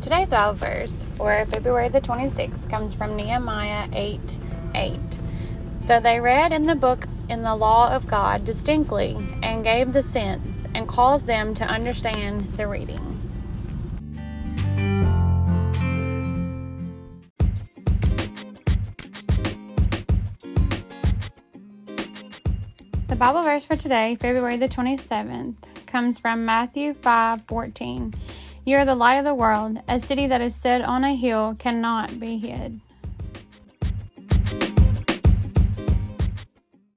Today's Bible verse for February the 26th comes from Nehemiah 8 8. So they read in the book in the law of God distinctly and gave the sense and caused them to understand the reading. The Bible verse for today, February the 27th, comes from Matthew 5 14. You are the light of the world. A city that is set on a hill cannot be hid.